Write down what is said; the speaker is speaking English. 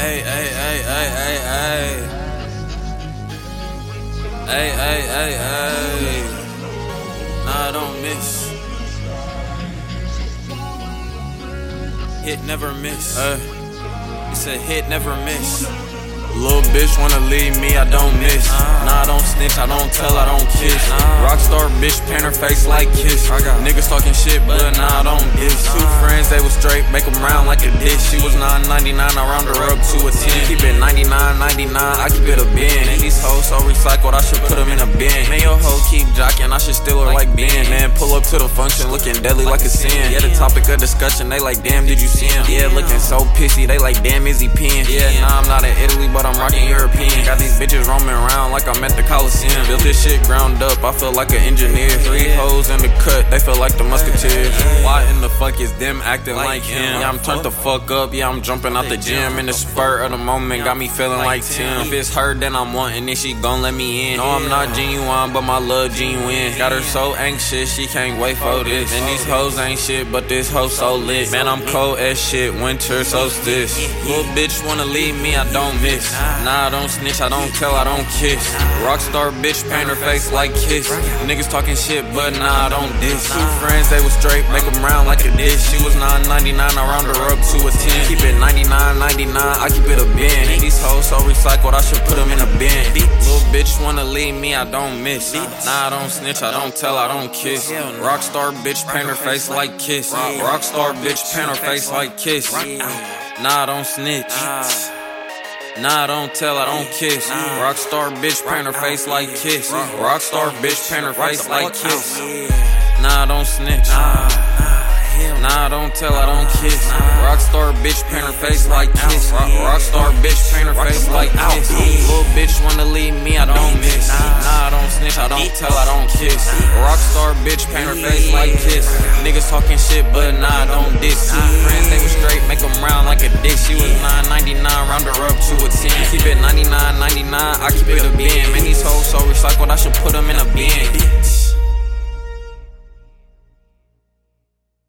Hey, hey, hey, hey, hey, hey. Hey, hey, hey. Nah, don't miss. Hit never miss. Uh, he said hit never miss. Little bitch wanna leave me, I don't miss. Nah, I don't snitch, I don't tell, I don't kiss. Rockstar bitch, pan her face like kiss. Niggas talking shit, but nah, I don't diss. Two friends, they was straight, make them round like a dish. She was 9.99, I round her up to a 10. Keep it 99.99, I keep it a bin. And these hoes so recycled, I should put them in a bin. Man, your hoe keep jocking, I should steal her like Ben. Man, pull up to the function, looking deadly like a sin. Yeah, the topic of discussion, they like, damn, did you see him? Yeah, looking so pissy, they like, damn, is he peeing? Yeah, nah, I'm not in Italy, but I'm rocking European. Got these bitches roaming around like I'm at the Coliseum. Built this shit ground up, I feel like an engineer. Three hoes in the cut, they feel like the musketeers. Why in the fuck is them acting like him? Yeah, I'm turned the fuck up, yeah, I'm jumping out the gym. In the spur of the moment, got me feeling like Tim. If it's her, then I'm wanting it, she gon' let me in. No, I'm not genuine, but my love genuine. Got her so anxious, she can't wait for this. And these hoes ain't shit, but this hoe so lit. Man, I'm cold as shit, winter solstice. Little bitch wanna leave me, I don't miss. Nah, I don't snitch, I don't tell, I don't kiss. Rockstar bitch, paint her face like kiss. Niggas talking shit, but nah, I don't diss. Two friends, they was straight, make them round like a dish. She was 9.99, I round her up to a 10. Keep it 99.99, I keep it a bin. These hoes so recycled, I should put them in a bin. Little bitch wanna leave me, I don't miss. Nah, I don't snitch, I don't tell, I don't kiss. Rockstar bitch, paint her face like kiss. Rockstar bitch, paint her face like kiss. Nah, I don't snitch. Nah, I don't tell, I don't kiss. Rockstar bitch, paint her face like kiss. Rockstar bitch, paint her face like kiss. Nah, I don't snitch. Nah, I don't tell, I don't kiss. Rockstar bitch, paint her face like kiss. Rockstar bitch, paint her face like kiss. Little bitch wanna leave me, I don't miss. Nah, I don't snitch, I don't tell, I don't kiss. Rockstar bitch, paint her face like kiss. Niggas talking shit, but nah, I don't diss. 99.99, I keep it a bin. Man, these hoes so recycled, I should put them in a bin.